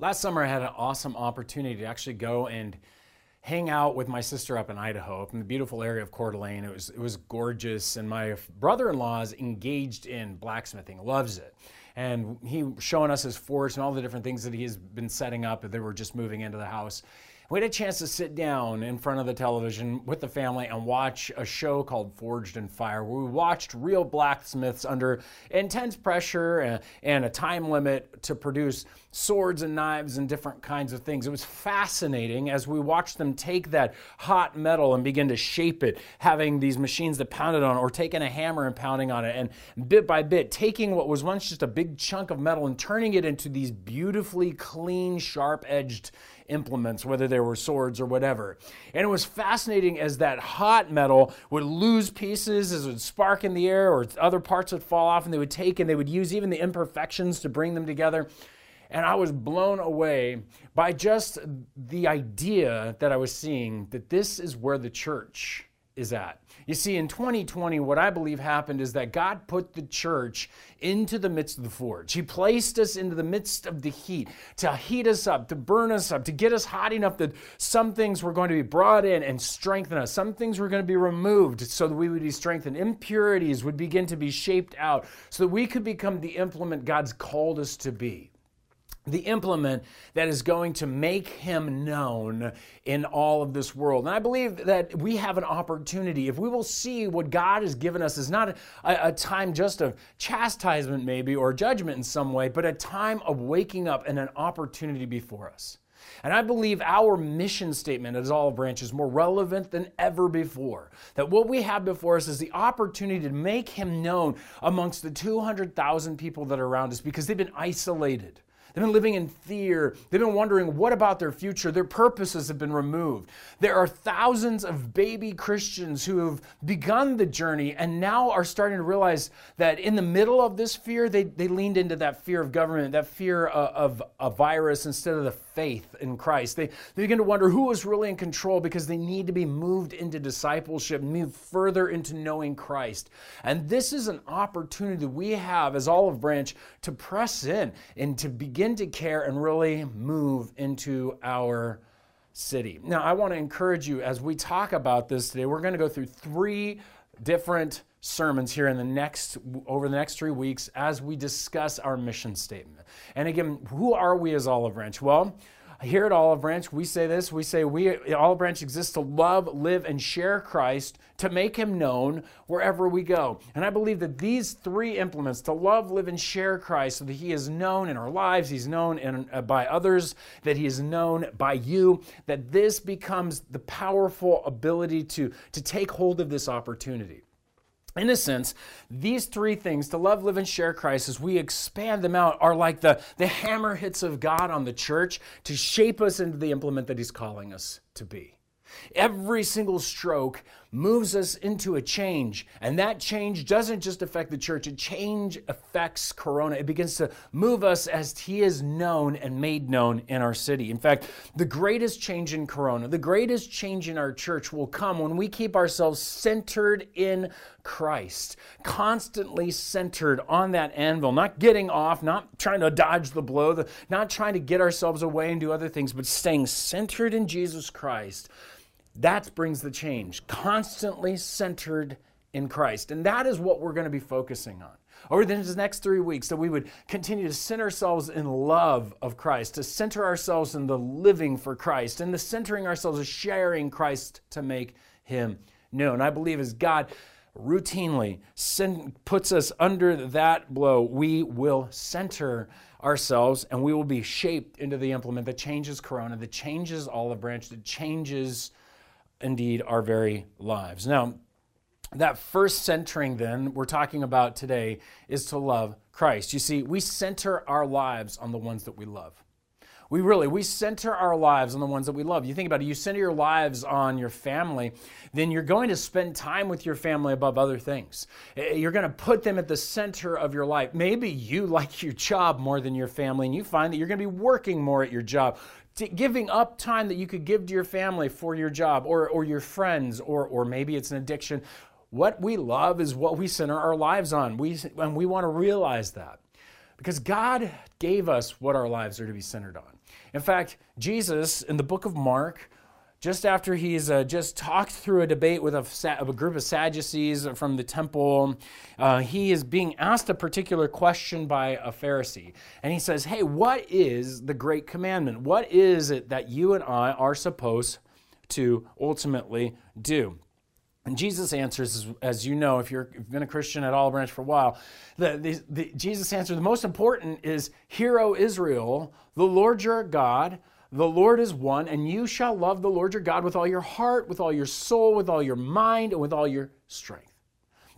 Last summer, I had an awesome opportunity to actually go and hang out with my sister up in Idaho, up in the beautiful area of Coeur d'Alene. It was it was gorgeous, and my brother-in-law is engaged in blacksmithing, loves it, and he showing us his forge and all the different things that he has been setting up. They were just moving into the house. We had a chance to sit down in front of the television with the family and watch a show called Forged in Fire, where we watched real blacksmiths under intense pressure and, a time limit to produce swords and knives and different kinds of things. It was fascinating as we watched them take that hot metal and begin to shape it, having these machines that pounded on or taking a hammer and pounding on it, and bit by bit taking what was once just a big chunk of metal and turning it into these beautifully clean, sharp edged implements, whether they were swords or whatever. And it was fascinating as that hot metal would lose pieces, as it would spark in the air, or other parts would fall off, and they would take and they would use even the imperfections to bring them together. And I was blown away by just the idea that I was seeing that this is where the church is at. You see, in 2020, what I believe happened is that God put the church into the midst of the forge. He placed us into the midst of the heat to heat us up, to burn us up, to get us hot enough that some things were going to be brought in and strengthen us. Some things were going to be removed so that we would be strengthened. Impurities would begin to be shaped out so that we could become the implement God's called us to be the implement that is going to make him known in all of this world. And I believe that we have an opportunity. If we will see what God has given us is not a, a, time just of chastisement, maybe, or judgment in some way, but a time of waking up and an opportunity before us. And I believe our mission statement as Olive Branch is more relevant than ever before. That what we have before us is the opportunity to make Him known amongst the 200,000 people that are around us because they've been isolated. They've been living in fear. They've been wondering what about their future. Their purposes have been removed. There are thousands of baby Christians who have begun the journey and now are starting to realize that in the middle of this fear, they, they leaned into that fear of government, that fear of, of a virus instead of the faith in Christ. They, they begin to wonder who is really in control because they need to be moved into discipleship, moved further into knowing Christ. And this is an opportunity we have as Olive Branch to press in and to begin begin to care and really move into our city. Now, I want to encourage you as we talk about this today, we're going to go through three different sermons here in the next over the next 3 weeks as we discuss our mission statement. And again, who are we as Olive Branch? Well, here at Olive Branch, we say this we say we, Olive Branch exists to love, live, and share Christ, to make him known wherever we go. And I believe that these three implements to love, live, and share Christ, so that he is known in our lives, he's known in, uh, by others, that he is known by you, that this becomes the powerful ability to, to take hold of this opportunity in a sense, these three things, to love, live, and share Christ, as we expand them out, are like the, the hammer hits of God on the church to shape us into the implement that He's calling us to be. Every single stroke moves us into a change. And that change doesn't just affect the church, a change affects Corona. It begins to move us as He is known and made known in our city. In fact, the greatest change in Corona, the greatest change in our church will come when we keep ourselves centered in Christ, constantly centered on that anvil, not getting off, not trying to dodge the blow, not trying to get ourselves away and do other things, but staying centered in Jesus Christ that brings the change, constantly centered in Christ. And that is what we're going to be focusing on over the next three weeks that we would continue to center ourselves in love of Christ, to center ourselves in the living for Christ, and the centering ourselves in sharing Christ to make him known. I believe as God routinely send, puts us under that blow, we will center ourselves and we will be shaped into the implement that changes Corona, that changes Olive Branch, that changes indeed our very lives. Now, that first centering, then, we're talking about today is to love Christ. You see, we center our lives on the ones that we love. We really, we center our lives on the ones that we love. You think about it, you center your lives on your family, then you're going to spend time with your family above other things. Eh, you're going to put them at the center of your life. Maybe you like your job more than your family, and you find that you're going to be working more at your job giving up time that you could give to your family for your job or, or your friends, or, or maybe it's an addiction. What we love is what we center our lives on. We, and we want to realize that. Because God gave us what our lives are to be centered on. In fact, Jesus in the book of Mark, just after he's uh, just talked through a debate with a, a, group of Sadducees from the temple, uh, he is being asked a particular question by a Pharisee. And he says, Hey, what is the great commandment? What is it that you and I are supposed to ultimately do? And Jesus answers, as you know, if, you have been a Christian at Olive Branch for a while, the, the, the, Jesus answer, the most important is, Hear, O Israel, the Lord your God, the Lord is one, and you shall love the Lord your God with all your heart, with all your soul, with all your mind, and with all your strength.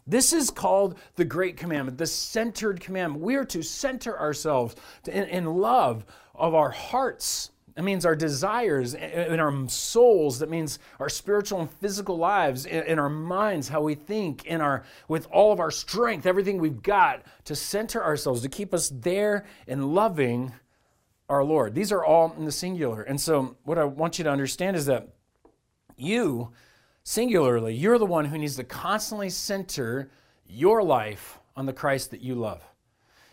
This is called the Great Commandment, the centered commandment. We are to center ourselves in, in love of our hearts. That means our desires in our souls. That means our spiritual and physical lives, in our minds, how we think, in our with all of our strength, everything we've got to center ourselves, to keep us there and loving our Lord. These are all in the singular. And so, what I want you to understand is that you, singularly, you're the one who needs to constantly center your life on the Christ that you love.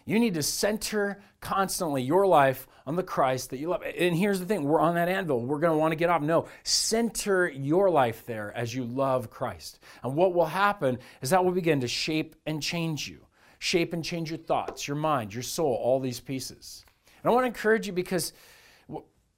You need to center constantly your life on the Christ that you love. And here's the thing we're on that anvil. We're going to want to get off. No, center your life there as you love Christ. And what will happen is that will begin to shape and change you, shape and change your thoughts, your mind, your soul, all these pieces. And I want to encourage you because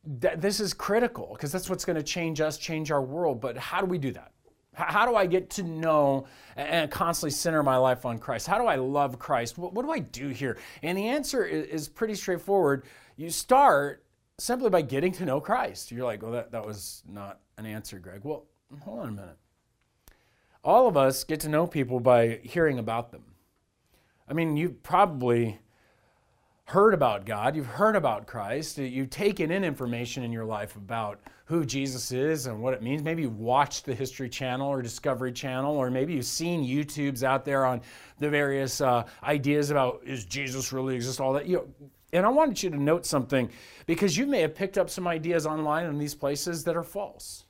this is critical because that's what's going to change us, change our world. But how do we do that? How do I get to know and constantly center my life on Christ? How do I love Christ? What, do I do here? And the answer is pretty straightforward. You start simply by getting to know Christ. You're like, well, that, that was not an answer, Greg. Well, hold on a minute. All of us get to know people by hearing about them. I mean, you probably heard about God, you've heard about Christ, you've taken in information in your life about who Jesus is and what it means. Maybe you've watched the History Channel or Discovery Channel, or maybe you've seen YouTubes out there on the various uh, ideas about is Jesus really exist, all that. You know, and I wanted you to note something because you may have picked up some ideas online in these places that are false.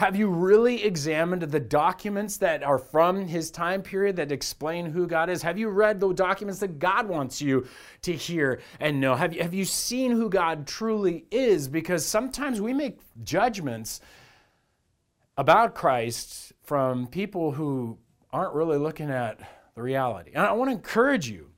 Have you really examined the documents that are from his time period that explain who God is? Have you read the documents that God wants you to hear and know? Have you, have you seen who God truly is? Because sometimes we make judgments about Christ from people who aren't really looking at the reality. And I want to encourage you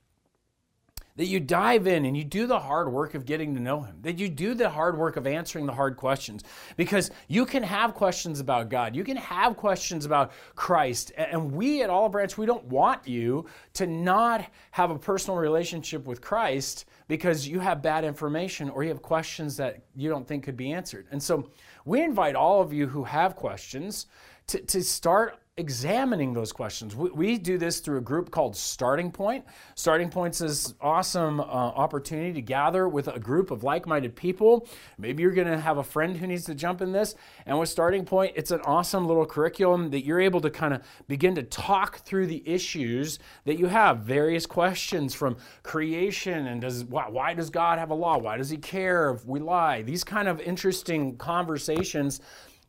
that you dive in and you do the hard work of getting to know him, that you do the hard work of answering the hard questions. Because you can have questions about God, you can have questions about Christ. And we at Olive Branch, we don't want you to not have a personal relationship with Christ because you have bad information or you have questions that you don't think could be answered. And so we invite all of you who have questions to, to start examining those questions. We, we, do this through a group called Starting Point. Starting Point's is awesome uh, opportunity to gather with a group of like-minded people. Maybe you're going to have a friend who needs to jump in this. And with Starting Point, it's an awesome little curriculum that you're able to kind of begin to talk through the issues that you have. Various questions from creation and does why, why does God have a law? Why does He care if we lie? These kind of interesting conversations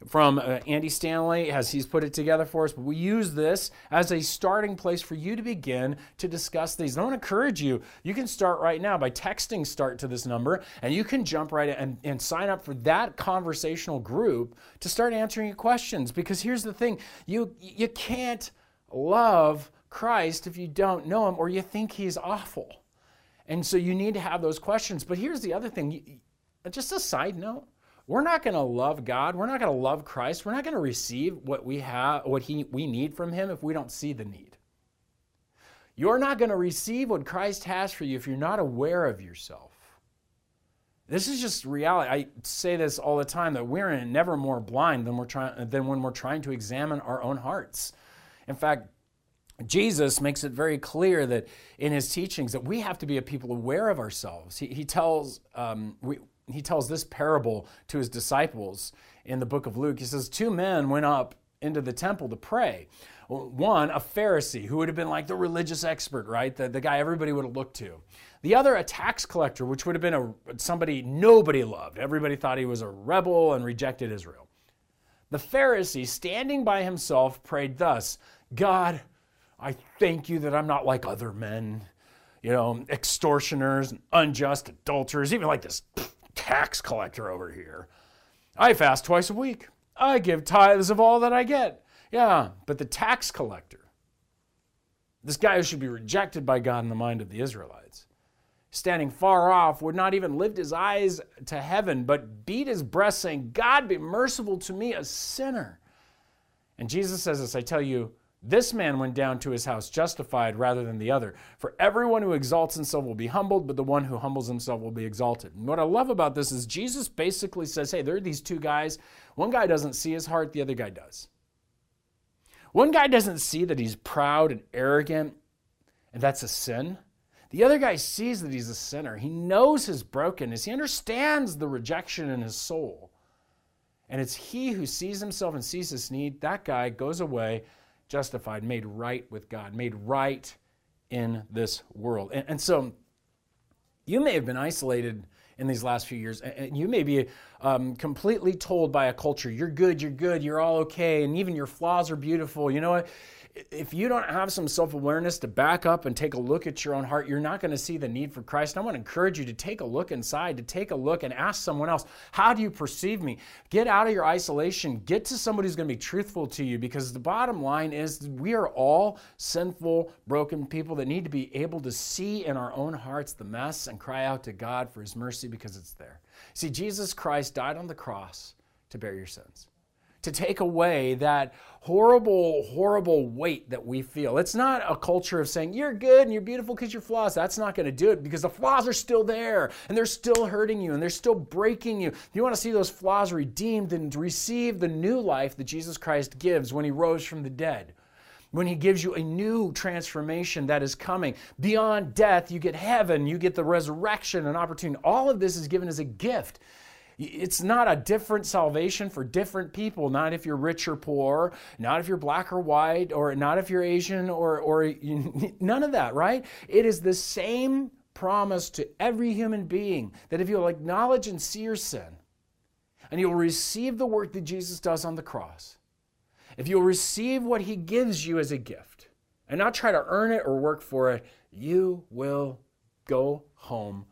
from uh, Andy Stanley as he's put it together for us. But we use this as a starting place for you to begin to discuss these. And I want to encourage you, you can start right now by texting start to this number, and you can jump right in and, and sign up for that conversational group to start answering your questions. Because here's the thing you, you can't love Christ if you don't know him or you think he's awful. And so you need to have those questions. But here's the other thing just a side note we're not going to love God. We're not going to love Christ. We're not going to receive what we have, what he, we need from Him if we don't see the need. You're not going to receive what Christ has for you if you're not aware of yourself. This is just reality. I say this all the time that we're never more blind than, we're than when we're trying to examine our own hearts. In fact, Jesus makes it very clear that in his teachings that we have to be a people aware of ourselves. He, he tells um, we, he tells this parable to his disciples in the book of Luke. He says, Two men went up into the temple to pray. One, a Pharisee, who would have been like the religious expert, right? The, the guy everybody would have looked to. The other, a tax collector, which would have been a, somebody nobody loved. Everybody thought he was a rebel and rejected Israel. The Pharisee, standing by himself, prayed thus God, I thank you that I'm not like other men you know, extortioners unjust adulterers, even like this tax collector over here. I fast twice a week. I give tithes of all that I get. Yeah, but the tax collector, this guy who should be rejected by God in the mind of the Israelites, standing far off, would not even lift his eyes to heaven, but beat his breast, saying, God be merciful to me, a sinner. And Jesus says this I tell you, this man went down to his house justified rather than the other. For everyone who exalts himself will be humbled, but the one who humbles himself will be exalted. And what I love about this is Jesus basically says, hey, there are these two guys. One guy doesn't see his heart, the other guy does. One guy doesn't see that he's proud and arrogant, and that's a sin. The other guy sees that he's a sinner. He knows his brokenness, he understands the rejection in his soul. And it's he who sees himself and sees his need. That guy goes away justified, made right with God, made right in this world. And, and so you may have been isolated in these last few years, and you may be um, completely told by a culture, you're good, you're good, you're all okay, and even your flaws are beautiful. You know what? If you don't have some self awareness to back up and take a look at your own heart, you're not going to see the need for Christ. I want to encourage you to take a look inside, to take a look and ask someone else, How do you perceive me? Get out of your isolation. Get to somebody who's going to be truthful to you because the bottom line is we are all sinful, broken people that need to be able to see in our own hearts the mess and cry out to God for his mercy because it's there. See, Jesus Christ died on the cross to bear your sins to take away that horrible, horrible weight that we feel. It's not a culture of saying, you're good and you're beautiful because you're flaws. That's not going to do it because the flaws are still there and they're still hurting you and they're still breaking you. You want to see those flaws redeemed and receive the new life that Jesus Christ gives when he rose from the dead, when he gives you a new transformation that is coming. Beyond death, you get heaven, you get the resurrection, an opportunity. All of this is given as a gift. It's not a different salvation for different people, not if you're rich or poor, not if you're black or white, or not if you're Asian, or, or none of that, right? It is the same promise to every human being that if you'll acknowledge and see your sin, and you'll receive the work that Jesus does on the cross, if you'll receive what he gives you as a gift, and not try to earn it or work for it, you will go home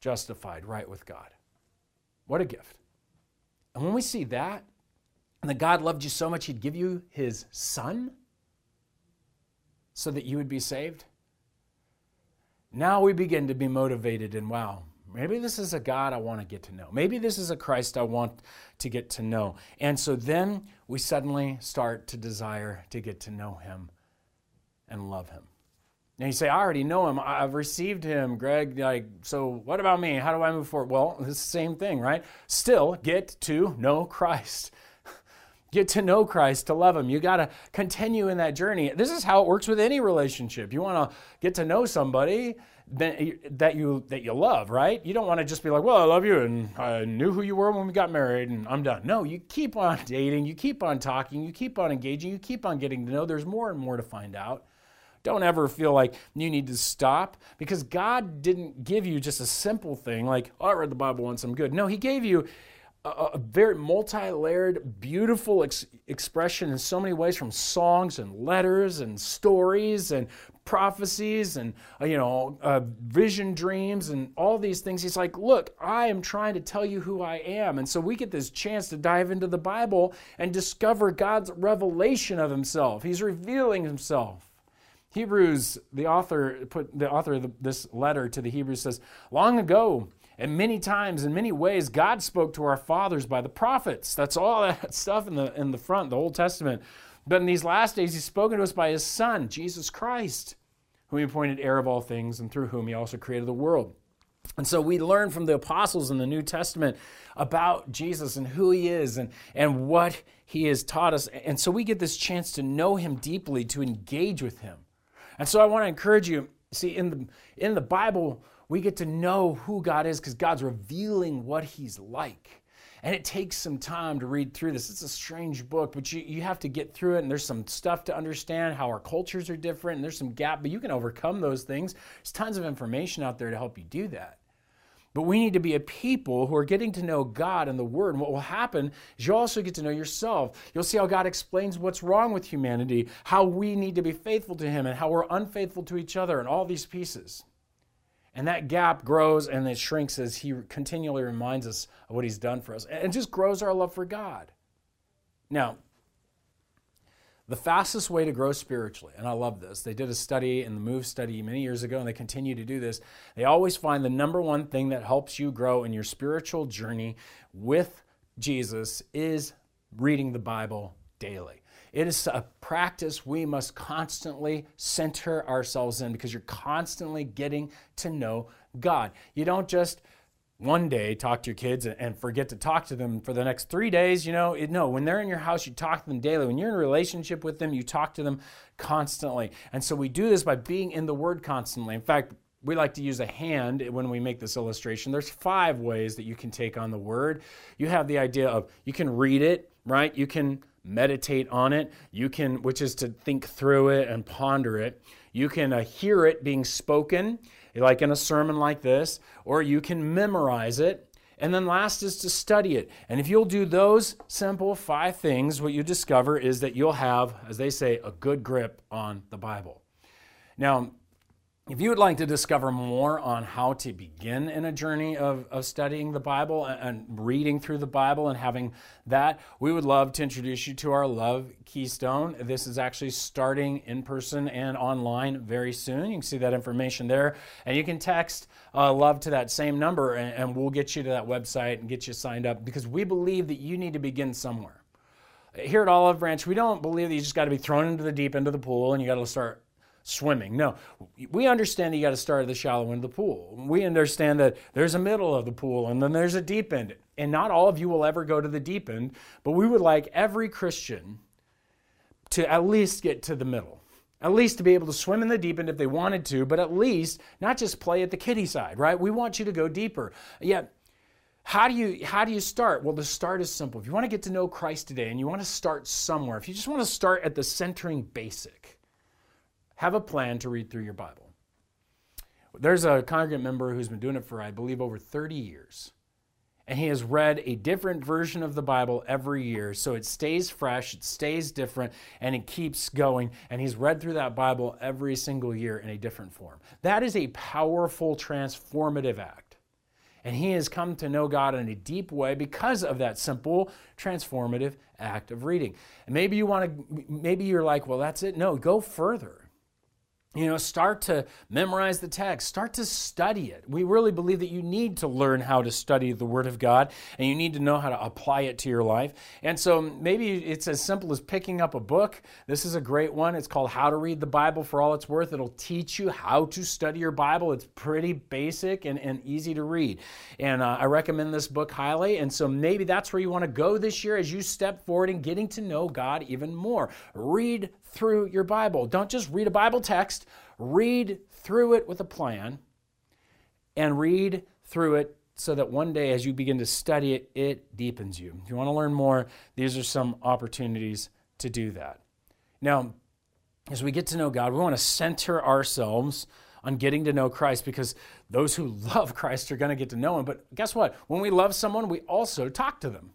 justified right with God. What a gift. And when we see that, and that God loved you so much, He'd give you His Son so that you would be saved, now we begin to be motivated and wow, maybe this is a God I want to get to know. Maybe this is a Christ I want to get to know. And so then we suddenly start to desire to get to know Him and love Him. And you say, I already know him. I've received him, Greg. Like, so what about me? How do I move forward? Well, it's the same thing, right? Still get to know Christ. Get to know Christ, to love Him. You got to continue in that journey. This is how it works with any relationship. You want to get to know somebody that you that you love, right? You don't want to just be like, "Well, I love you, and I knew who you were when we got married, and I'm done." No, you keep on dating, you keep on talking, you keep on engaging, you keep on getting to know. There's more and more to find out. Don't ever feel like you need to stop because God didn't give you just a simple thing like, oh, I read the Bible once, I'm good. No, He gave you a, a very multi layered, beautiful ex- expression in so many ways from songs and letters and stories and prophecies and uh, you know uh, vision dreams and all these things. He's like look i am trying to tell you who i am. And so we get this chance to dive into the bible and discover god's revelation of himself. He's revealing himself Hebrews, the author put the author of this letter to the Hebrews says, long ago, and many times, in many ways, God spoke to our fathers by the prophets. That's all that stuff in the in the front, the Old Testament. But in these last days, He's spoken to us by His Son, Jesus Christ, whom He appointed heir of all things, and through whom He also created the world. And so we learn from the apostles in the New Testament about Jesus and who he is and, and what he has taught us. And so we get this chance to know him deeply, to engage with him. And so I want to encourage you see, in the, in the Bible, we get to know who God is because God's revealing what He's like. And it takes some time to read through this. It's a strange book, but you, you have to get through it, and there's some stuff to understand how our cultures are different, and there's some gap, but you can overcome those things. There's tons of information out there to help you do that. But we need to be a people who are getting to know God and the Word. And what will happen is you'll also get to know yourself. You'll see how God explains what's wrong with humanity, how we need to be faithful to Him, and how we're unfaithful to each other, and all these pieces. And that gap grows and it shrinks as He continually reminds us of what He's done for us. And just grows our love for God. Now, the fastest way to grow spiritually, and I love this, they did a study in the MOVE study many years ago, and they continue to do this. They always find the number one thing that helps you grow in your spiritual journey with Jesus is reading the Bible daily. It is a practice we must constantly center ourselves in because you're constantly getting to know God. You don't just one day talk to your kids and forget to talk to them for the next three days. You know, it, no, when they're in your house, you talk to them daily. When you're in a relationship with them, you talk to them constantly. And so we do this by being in the Word constantly. In fact, we like to use a hand when we make this illustration. There's five ways that you can take on the Word. You have the idea of you can read it, right? You can meditate on it. You can, which is to think through it and ponder it. You can uh, hear it being spoken like in a sermon like this, or you can memorize it. And then last is to study it. And if you'll do those simple five things, what you discover is that you'll have, as they say, a good grip on the Bible. Now, if you would like to discover more on how to begin in a journey of, of studying the Bible and, and, reading through the Bible and having that, we would love to introduce you to our Love Keystone. This is actually starting in person and online very soon. You can see that information there. And you can text uh, Love to that same number, and, and we'll get you to that website and get you signed up because we believe that you need to begin somewhere. Here at Olive Branch, we don't believe that you just got to be thrown into the deep end of the pool and you got to start swimming. No, we understand you got to start at the shallow end of the pool. We understand that there's a middle of the pool and then there's a deep end. And not all of you will ever go to the deep end, but we would like every Christian to at least get to the middle. At least to be able to swim in the deep end if they wanted to, but at least not just play at the kiddie side, right? We want you to go deeper. Yet, how do you how do you start? Well, the start is simple. If you want to get to know Christ today and you want to start somewhere, if you just want to start at the centering basic, have a plan to read through your Bible. There's a congregant member who's been doing it for, I believe, over 30 years. And he has read a different version of the Bible every year. So it stays fresh, it stays different, and it keeps going. And he's read through that Bible every single year in a different form. That is a powerful, transformative act. And he has come to know God in a deep way because of that simple, transformative act of reading. And maybe you want to, maybe you're like, well, that's it. No, go further. You know, start to memorize the text, start to study it. We really believe that you need to learn how to study the Word of God and you need to know how to apply it to your life. And so maybe it's as simple as picking up a book. This is a great one. It's called How to Read the Bible for All It's Worth. It'll teach you how to study your Bible. It's pretty basic and, and easy to read. And uh, I recommend this book highly. And so maybe that's where you want to go this year as you step forward in getting to know God even more. Read through your Bible. Don't just read a Bible text, read through it with a plan and read through it so that one day as you begin to study it, it deepens you. If you want to learn more, these are some opportunities to do that. Now, as we get to know God, we want to center ourselves on getting to know Christ because those who love Christ are going to get to know Him. But guess what? When we love someone, we also talk to them.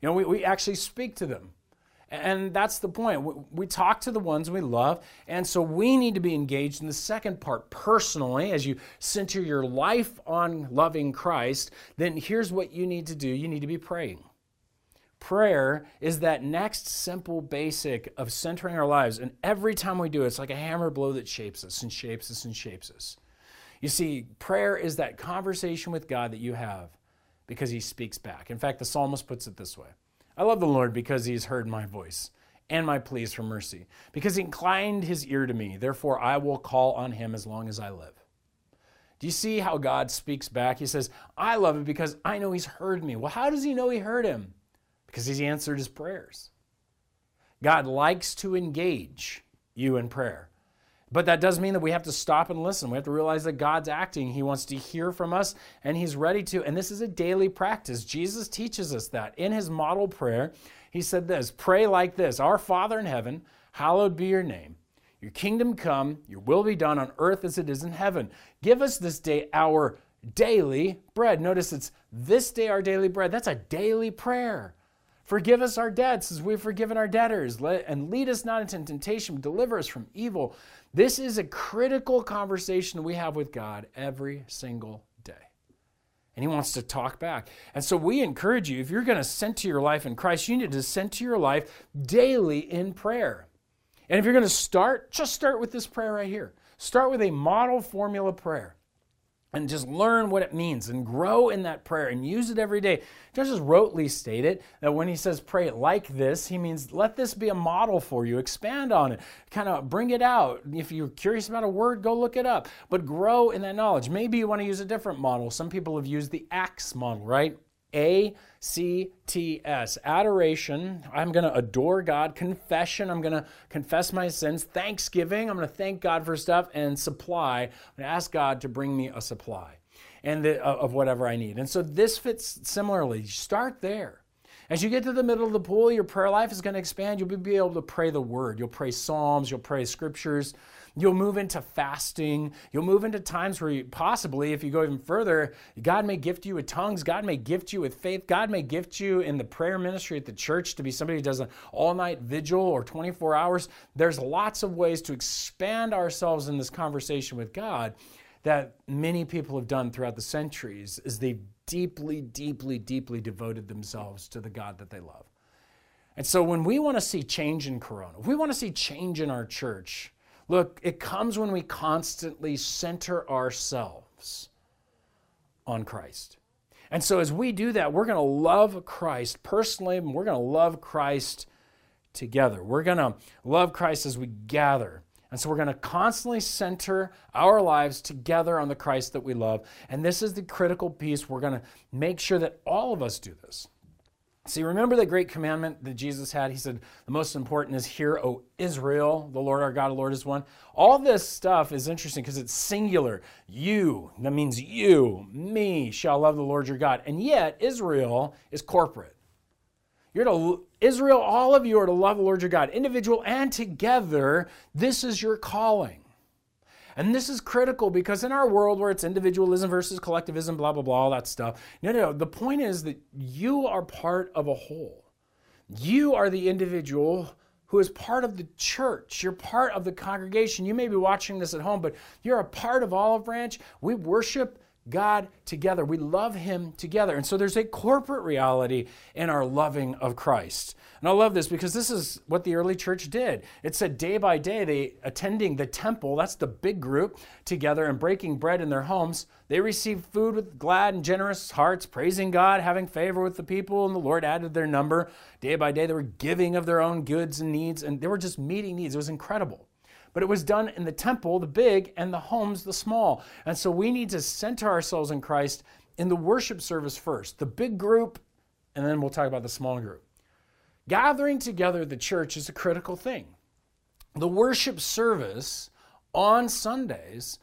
You know, we, we actually speak to them. And that's the point. We talk to the ones we love. And so we need to be engaged in the second part personally. As you center your life on loving Christ, then here's what you need to do you need to be praying. Prayer is that next simple basic of centering our lives. And every time we do it, it's like a hammer blow that shapes us and shapes us and shapes us. You see, prayer is that conversation with God that you have because He speaks back. In fact, the psalmist puts it this way I love the Lord because he's heard my voice and my pleas for mercy, because he inclined his ear to me. Therefore, I will call on him as long as I live. Do you see how God speaks back? He says, I love it because I know he's heard me. Well, how does he know he heard him? Because he's answered his prayers. God likes to engage you in prayer. But that does mean that we have to stop and listen. We have to realize that God's acting. He wants to hear from us and He's ready to. And this is a daily practice. Jesus teaches us that. In His model prayer, He said this Pray like this Our Father in heaven, hallowed be your name. Your kingdom come, your will be done on earth as it is in heaven. Give us this day our daily bread. Notice it's this day our daily bread. That's a daily prayer. Forgive us our debts as we've forgiven our debtors, and lead us not into temptation, but deliver us from evil. This is a critical conversation we have with God every single day. And He wants to talk back. And so we encourage you if you're going to center your life in Christ, you need to center your life daily in prayer. And if you're going to start, just start with this prayer right here. Start with a model formula prayer and just learn what it means and grow in that prayer and use it every day. Just as Rotely stated that when he says pray like this, he means let this be a model for you. Expand on it, kind of bring it out. If you're curious about a word, go look it up, but grow in that knowledge. Maybe you want to use a different model. Some people have used the ACTS model, right? A C T S. Adoration. I'm going to adore God. Confession. I'm going to confess my sins. Thanksgiving. I'm going to thank God for stuff. And supply. I'm going to ask God to bring me a supply and the, uh, of whatever I need. And so this fits similarly. Start there. As you get to the middle of the pool, your prayer life is going to expand. You'll be able to pray the word. You'll pray psalms. You'll pray scriptures. You'll move into fasting. You'll move into times where you, possibly, if you go even further, God may gift you with tongues. God may gift you with faith. God may gift you in the prayer ministry at the church to be somebody who does an all night vigil or 24 hours. There's lots of ways to expand ourselves in this conversation with God that many people have done throughout the centuries is they've deeply, deeply, deeply devoted themselves to the God that they love. And so when we want to see change in Corona, we want to see change in our church, Look, it comes when we constantly center ourselves on Christ. And so, as we do that, we're going to love Christ personally, and we're going to love Christ together. We're going to love Christ as we gather. And so, we're going to constantly center our lives together on the Christ that we love. And this is the critical piece. We're going to make sure that all of us do this. See, remember the great commandment that Jesus had? He said, The most important is, Hear, O Israel, the Lord our God, the Lord is one. All this stuff is interesting because it's singular. You, that means you, me, shall love the Lord your God. And yet, Israel is corporate. You're to, Israel, all of you are to love the Lord your God, individual and together. This is your calling. And this is critical because in our world where it's individualism versus collectivism, blah, blah, blah, all that stuff, no, no, the point is that you are part of a whole. You are the individual who is part of the church. You're part of the congregation. You may be watching this at home, but you're a part of Olive Branch. We worship God together. We love Him together. And so there's a corporate reality in our loving of Christ. And I love this because this is what the early church did. It said day by day, they attending the temple, that's the big group, together and breaking bread in their homes. They received food with glad and generous hearts, praising God, having favor with the people, and the Lord added their number. Day by day, they were giving of their own goods and needs, and they were just meeting needs. It was incredible but it was done in the temple, the big, and the homes, the small. And so we need to center ourselves in Christ in the worship service first, the big group, and then we'll talk about the small group. Gathering together the church is a critical thing. The worship service on Sundays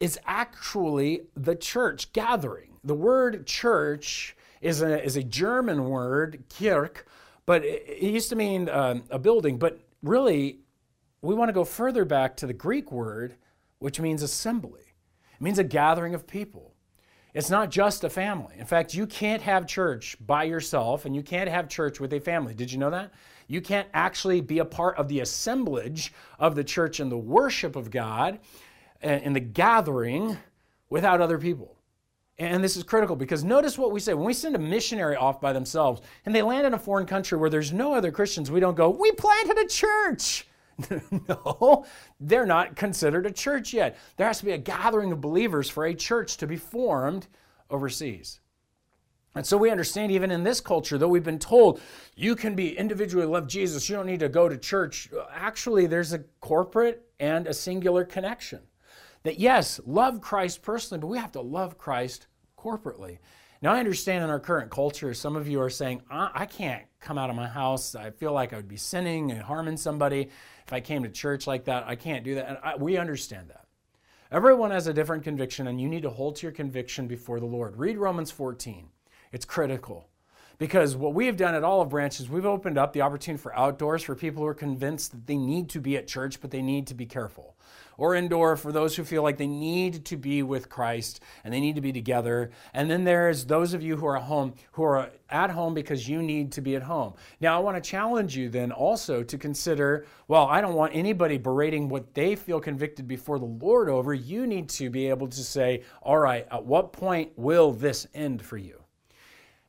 is actually the church gathering. The word church is a, is a German word, Kirch, but it, used to mean um, a building, but really we want to go further back to the Greek word, which means assembly. It means a gathering of people. It's not just a family. In fact, you can't have church by yourself and you can't have church with a family. Did you know that? You can't actually be a part of the assemblage of the church and the worship of God and the gathering without other people. And this is critical because notice what we say. When we send a missionary off by themselves and they land in a foreign country where there's no other Christians, we don't go, We planted a church. no, they're not considered a church yet. There has to be a gathering of believers for a church to be formed overseas. And so we understand even in this culture, though we've been told you can be individually love Jesus, you don't need to go to church. Actually, there's a corporate and a singular connection. That yes, love Christ personally, but we have to love Christ corporately. Now, I understand in our current culture, some of you are saying, uh, I can't come out of my house. I feel like I would be sinning and harming somebody if I came to church like that. I can't do that. And I, we understand that. Everyone has a different conviction, and you need to hold to your conviction before the Lord. Read Romans 14, it's critical. Because what we have done at Olive Branch is we've opened up the opportunity for outdoors for people who are convinced that they need to be at church, but they need to be careful or indoor for those who feel like they need to be with Christ and they need to be together. And then there's those of you who are at home who are at home because you need to be at home. Now, I want to challenge you then also to consider well, I don't want anybody berating what they feel convicted before the Lord over. You need to be able to say, all right, at what point will this end for you?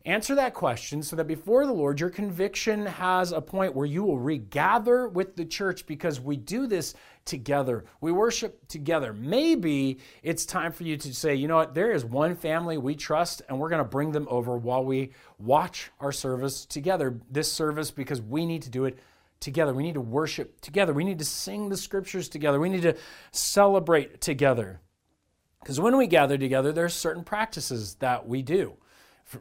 Answer that question so that before the Lord, your conviction has a point where you will regather with the church because we do this together. We worship together. Maybe it's time for you to say, you know what, there is one family we trust, and we're going to bring them over while we watch our service together. This service, because we need to do it together. We need to worship together. We need to sing the scriptures together. We need to celebrate together. Because when we gather together, there's certain practices that we do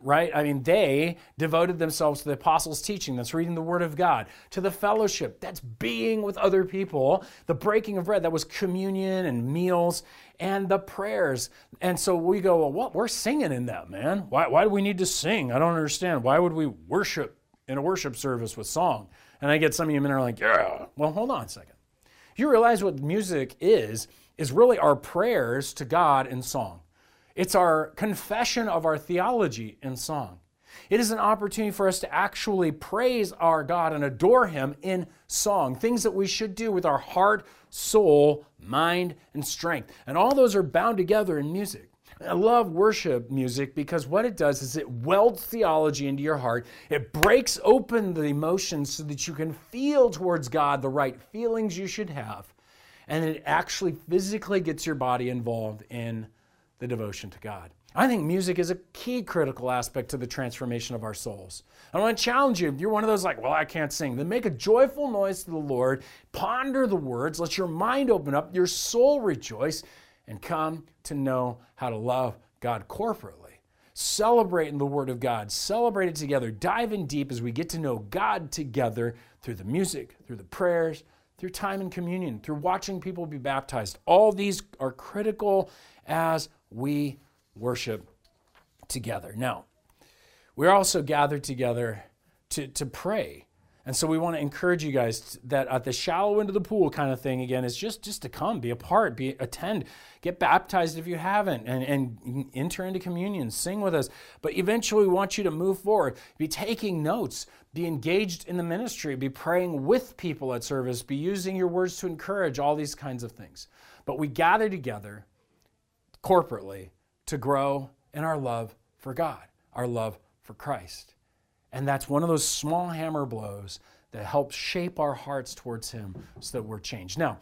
right? I mean, they devoted themselves to the apostles' teaching, that's reading the Word of God, to the fellowship, that's being with other people, the breaking of bread, that was communion and meals, and the prayers. And so we go, well, what? We're singing in that, man. Why, why do we need to sing? I don't understand. Why would we worship in a worship service with song? And I get some of you men are like, yeah. Well, hold on a second. You realize what music is, is really our prayers to God in song. It's our confession of our theology in song. It is an opportunity for us to actually praise our God and adore Him in song, things that we should do with our heart, soul, mind, and strength. And all those are bound together in music. I love worship music because what it does is it welds theology into your heart. It breaks open the emotions so that you can feel towards God the right feelings you should have. And it actually physically gets your body involved in the devotion to God. I think music is a key critical aspect to the transformation of our souls. I want to challenge you. If you're one of those like, well, I can't sing, then make a joyful noise to the Lord, ponder the words, let your mind open up, your soul rejoice, and come to know how to love God corporately. Celebrate in the Word of God, celebrate it together, dive in deep as we get to know God together through the music, through the prayers, through time in communion, through watching people be baptized. All these are critical as we worship together. Now, we're also gathered together to, to pray. And so we want to encourage you guys that at the shallow end of the pool kind of thing again is just just to come, be a part, be attend, get baptized if you haven't, and, and enter into communion, sing with us. But eventually we want you to move forward, be taking notes, be engaged in the ministry, be praying with people at service, be using your words to encourage, all these kinds of things. But we gather together corporately to grow in our love for God, our love for Christ. And that's one of those small hammer blows that helps shape our hearts towards Him so that we're changed. Now,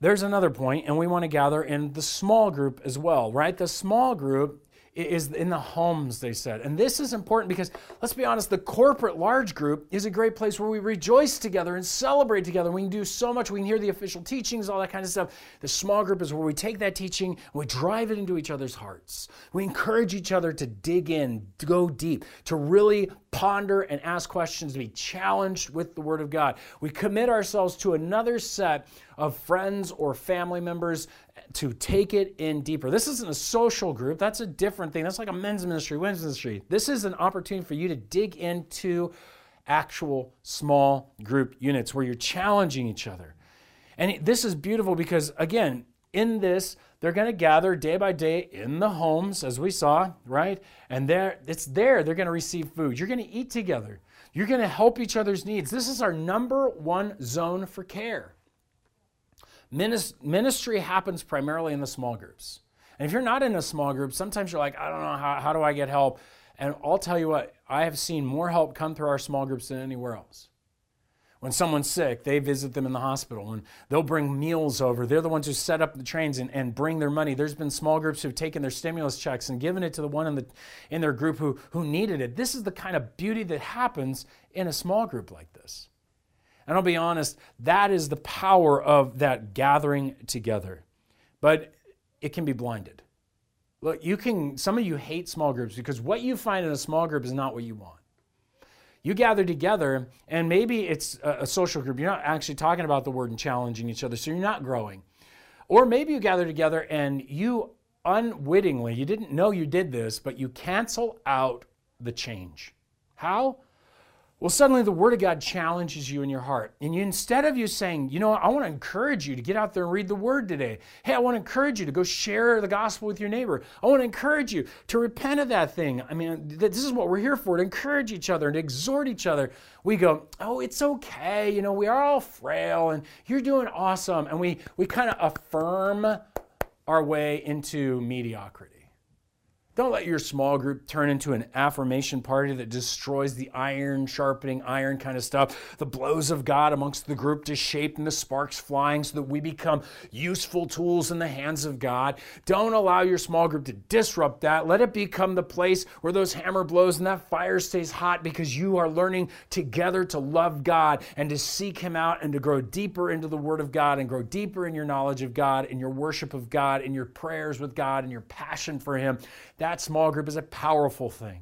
there's another point, and we want to gather in the small group as well, right? The small group is in the homes, they said. And this is important because, let's be honest, the corporate large group is a great place where we rejoice together and celebrate together. We can do so much. We can hear the official teachings, all that kind of stuff. The small group is where we take that teaching and we drive it into each other's hearts. We encourage each other to dig in, to go deep, to really ponder and ask questions, to be challenged with the Word of God. We commit ourselves to another set of friends or family members to take it in deeper. This isn't a social group, that's a different thing. That's like a men's ministry, women's ministry. This is an opportunity for you to dig into actual small group units where you're challenging each other. And this is beautiful because, again, in this, they're going to gather day by day in the homes, as we saw, right? And there, it's there they're going to receive food. You're going to eat together. You're going to help each other's needs. This is our number one zone for care. Ministry happens primarily in the small groups. And if you're not in a small group, sometimes you're like, I don't know, how, how do I get help? And I'll tell you what, I have seen more help come through our small groups than anywhere else. When someone's sick, they visit them in the hospital and they'll bring meals over. They're the ones who set up the trains and, and bring their money. There's been small groups who've taken their stimulus checks and given it to the one in, the, in their group who, who needed it. This is the kind of beauty that happens in a small group like this. And I'll be honest, that is the power of that gathering together. But it can be blinded. Look, you can, some of you hate small groups because what you find in a small group is not what you want you gather together, and maybe it's a, social group. You're not actually talking about the word and challenging each other, so you're not growing. Or maybe you gather together and you unwittingly, you didn't know you did this, but you cancel out the change. How? Well, suddenly the Word of God challenges you in your heart. And you, instead of you saying, you know, I want to encourage you to get out there and read the Word today. Hey, I want to encourage you to go share the gospel with your neighbor. I want to encourage you to repent of that thing. I mean, this is what we're here for to encourage each other and to exhort each other. We go, oh, it's okay. You know, we are all frail and you're doing awesome. And we, we kind of affirm our way into mediocrity. Don't let your small group turn into an affirmation party that destroys the iron sharpening iron kind of stuff. The blows of God amongst the group to shape and the sparks flying so that we become useful tools in the hands of God. Don't allow your small group to disrupt that. Let it become the place where those hammer blows and that fire stays hot because you are learning together to love God and to seek Him out and to grow deeper into the Word of God and grow deeper in your knowledge of God, in your worship of God, in your prayers with God, and your passion for Him small group is a powerful thing.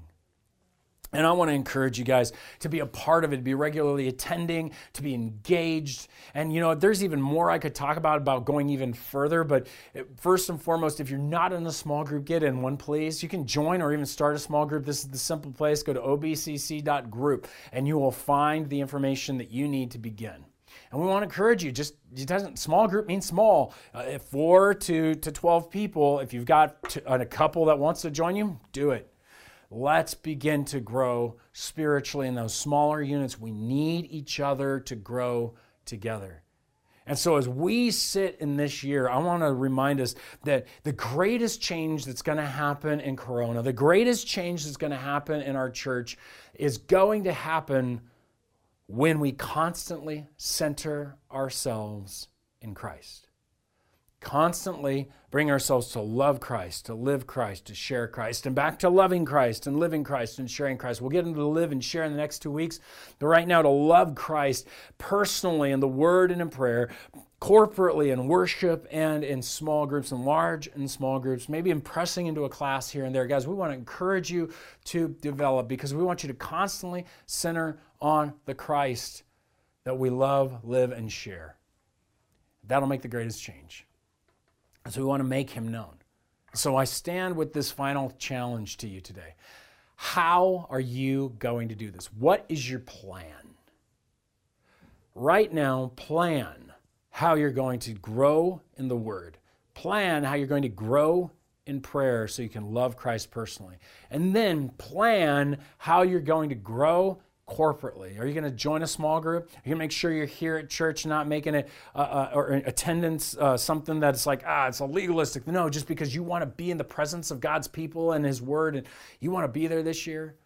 And I want to encourage you guys to be a part of it, to be regularly attending, to be engaged. And you know, there's even more I could talk about about going even further. But first and foremost, if you're not in a small group, get in one, please. You can join or even start a small group. This is the simple place. Go to obcc.group and you will find the information that you need to begin. And we want to encourage you. Just it doesn't small group means small. Uh, four to to twelve people. If you've got to, a couple that wants to join you, do it. Let's begin to grow spiritually in those smaller units. We need each other to grow together. And so, as we sit in this year, I want to remind us that the greatest change that's going to happen in Corona, the greatest change that's going to happen in our church, is going to happen when we constantly center ourselves in Christ. Constantly bring ourselves to love Christ, to live Christ, to share Christ, and back to loving Christ and living Christ and sharing Christ. We'll get into the live and share in the next two weeks. But right now, to love Christ personally in the Word and in prayer, corporately in worship and in small groups, and large and small groups, maybe impressing into a class here and there. Guys, we want to encourage you to develop because we want you to constantly center on the Christ that we love, live, and share. That'll make the greatest change. So we want to make him known. So I stand with this final challenge to you today. How are you going to do this? What is your plan? Right now, plan how you're going to grow in the Word. Plan how you're going to grow in prayer so you can love Christ personally. And then plan how you're going to grow corporately? Are you going to join a small group? Are you going to make sure you're here at church, not making it uh, uh, or attendance uh, something that's like ah, it's a legalistic? No, just because you want to be in the presence of God's people and His Word, and you want to be there this year.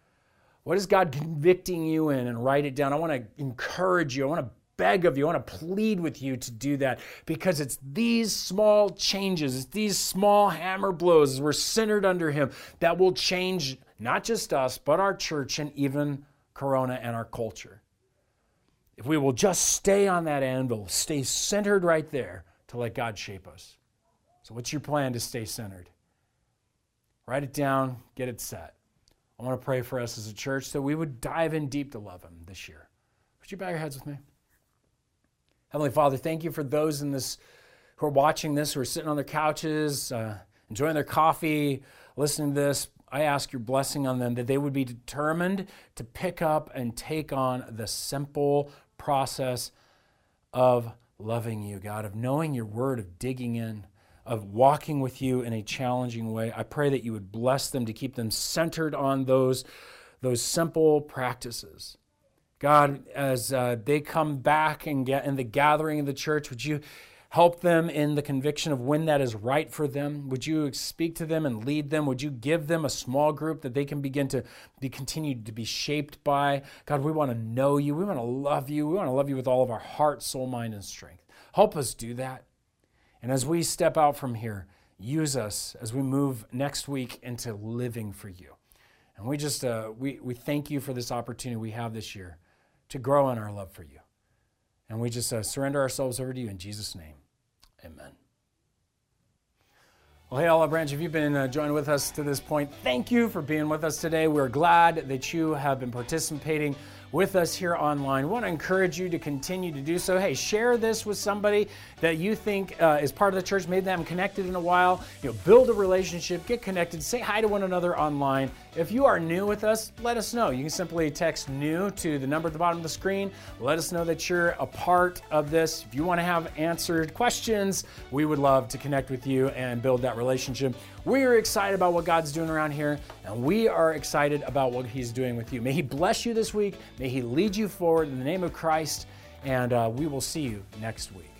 What is God convicting you in? And write it down. I want to encourage you. I want to beg of you. I want to plead with you to do that because it's these small changes, it's these small hammer blows as we're centered under Him that will change not just us, but our church and even Corona and our culture. If we will just stay on that anvil, stay centered right there to let God shape us. So, what's your plan to stay centered? Write it down, get it set. I want to pray for us as a church that we would dive in deep to love Him this year. Would you bow your heads with me? Heavenly Father, thank you for those in this who are watching this, who are sitting on their couches, uh, enjoying their coffee, listening to this. I ask your blessing on them that they would be determined to pick up and take on the simple process of loving you, God, of knowing your word, of digging in, of walking with you in a challenging way. I pray that you would bless them to keep them centered on those, those simple practices. God, as uh, they come back and get in the gathering of the church, would you help them in the conviction of when that is right for them? Would you speak to them and lead them? Would you give them a small group that they can begin to be continued to be shaped by? God, we want to know you. We want to love you. We want to love you with all of our heart, soul, mind, and strength. Help us do that. And as we step out from here, use us as we move next week into living for you. And we just uh, we, we thank you for this opportunity we have this year to grow in our love for you. And we just uh, surrender ourselves over to you in Jesus' name. Amen. Well, hey, Olive Branch, if you've been uh, joining with us to this point, thank you for being with us today. We're glad that you have been participating with us here online. Want to encourage you to continue to do so. Hey, share this with somebody that you think uh, is part of the church. Maybe they haven't connected in a while. You know, build a relationship, get connected, say hi to one another online. If you are new with us, let us know. You can simply text new to the number at the bottom of the screen. Let us know that you're a part of this. If you want to have answered questions, we would love to connect with you and build that relationship. We are excited about what God's doing around here, and we are excited about what He's doing with you. May He bless you this week. May He lead you forward in the name of Christ, and uh, we will see you next week.